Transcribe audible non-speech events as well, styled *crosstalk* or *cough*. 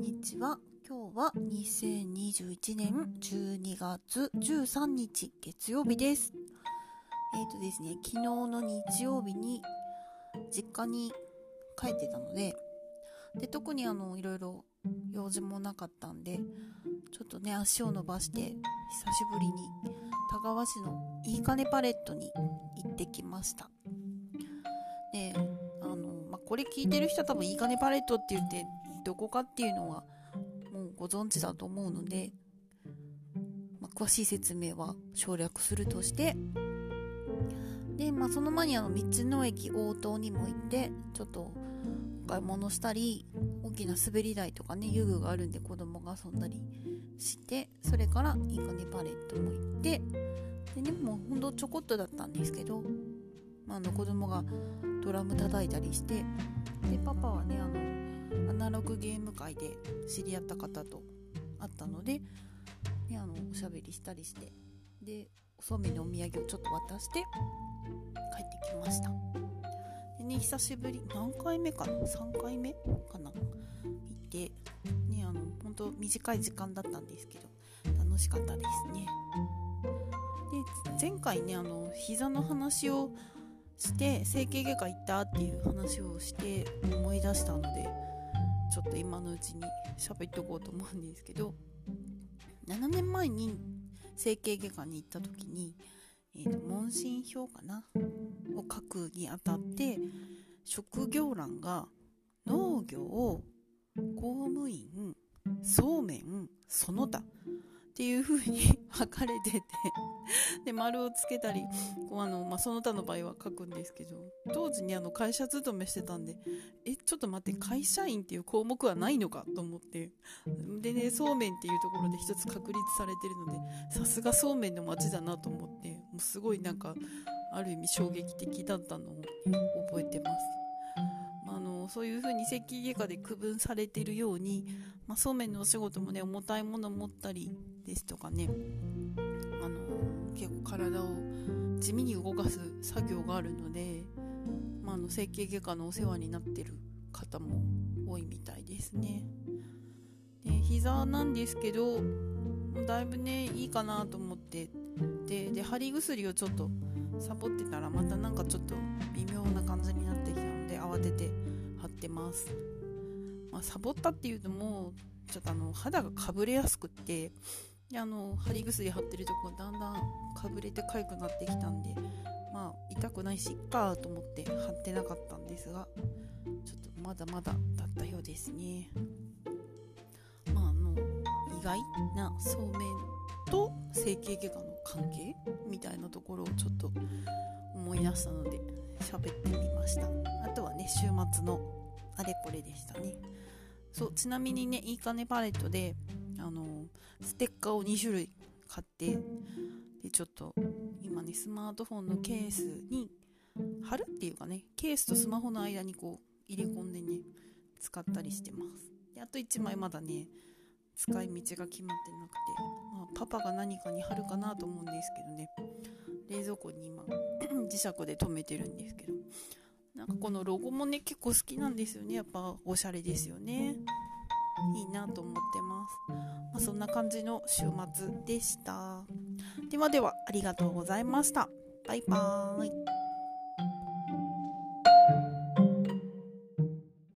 んにちは。今日は2021年12月13日月曜日です。えっ、ー、とですね、昨日の日曜日に実家に帰ってたので、で、特にあの、いろいろ用事もなかったんで、ちょっとね、足を伸ばして、久しぶりに田川市のいいかねパレットに行ってきました。で、あのまこれ聞いてる人は多分いいかねパレットって言ってどこかっていうのはもうご存知だと思うので、まあ、詳しい説明は省略するとして。で、まあ、その前にあの道の駅応答にも行ってちょっと買い物したり大きな滑り台とかね遊具があるんで子供が遊んだりしてそれからいいかねパレットも行って。でねもうほんとちょこっとだったんですけどまあ、あの子供がドラム叩いたりしてでパパはねあのアナログゲーム界で知り合った方と会ったので、ね、あのおしゃべりしたりしてでおそうめんのお土産をちょっと渡して帰ってきました。でね久しぶり何回目かな？3回目かな？行ってねあの本当短い時間だったんですけど楽しかったですね。で前回ねあの膝の話をして整形外科行ったっていう話をして思い出したのでちょっと今のうちに喋っておこうと思うんですけど7年前に整形外科に行った時に、えーと、問診票かなを書くにあたって職業欄が農業公務員そうめんその他っていう風に分かれてて *laughs* で、丸をつけたり、こうあの、まあ、その他の場合は書くんですけど、当時にあの、会社勤めしてたんで、え、ちょっと待って、会社員っていう項目はないのかと思って、でね、そうめんっていうところで一つ確立されてるので、さすがそうめんの街だなと思って、もうすごいなんか、ある意味衝撃的だったのを覚えてます。そういう風に石器外科で区分されてるように、まあ、そうめんのお仕事もね重たいもの持ったりですとかねあの結構体を地味に動かす作業があるので、まあ、あの整形外科のお世話になってる方も多いみたいですね。で膝なんですけどだいぶねいいかなと思ってでで貼り薬をちょっとサボってたらまたなんかちょっと微妙な感じになってきたので慌ててってます、まあ、サボったっていうのもちょっとあの肌がかぶれやすくってであの貼り薬貼ってるとこだんだんかぶれて痒くなってきたんでまあ痛くないしいっかと思って貼ってなかったんですがちょっとまだまだだったようですね。まああの意外なそうめんと整形外科の関係？みたいなところをちょっと思い出したので喋ってみました。あとはね週末のあれこれでしたね。そうちなみにねいいかねパレットであのステッカーを2種類買ってでちょっと今ねスマートフォンのケースに貼るっていうかねケースとスマホの間にこう入れ込んでね使ったりしてます。であと1枚まだね使い道が決まってなくて、まあ、パパが何かに貼るかなと思うんですけどね冷蔵庫に今 *clears throat* 磁石で留めてるんですけど。なんかこのロゴもね結構好きなんですよねやっぱおしゃれですよねいいなと思ってます。まあ、そんな感じの週末でした。ではでは、ありがとうございました。バイバーイ。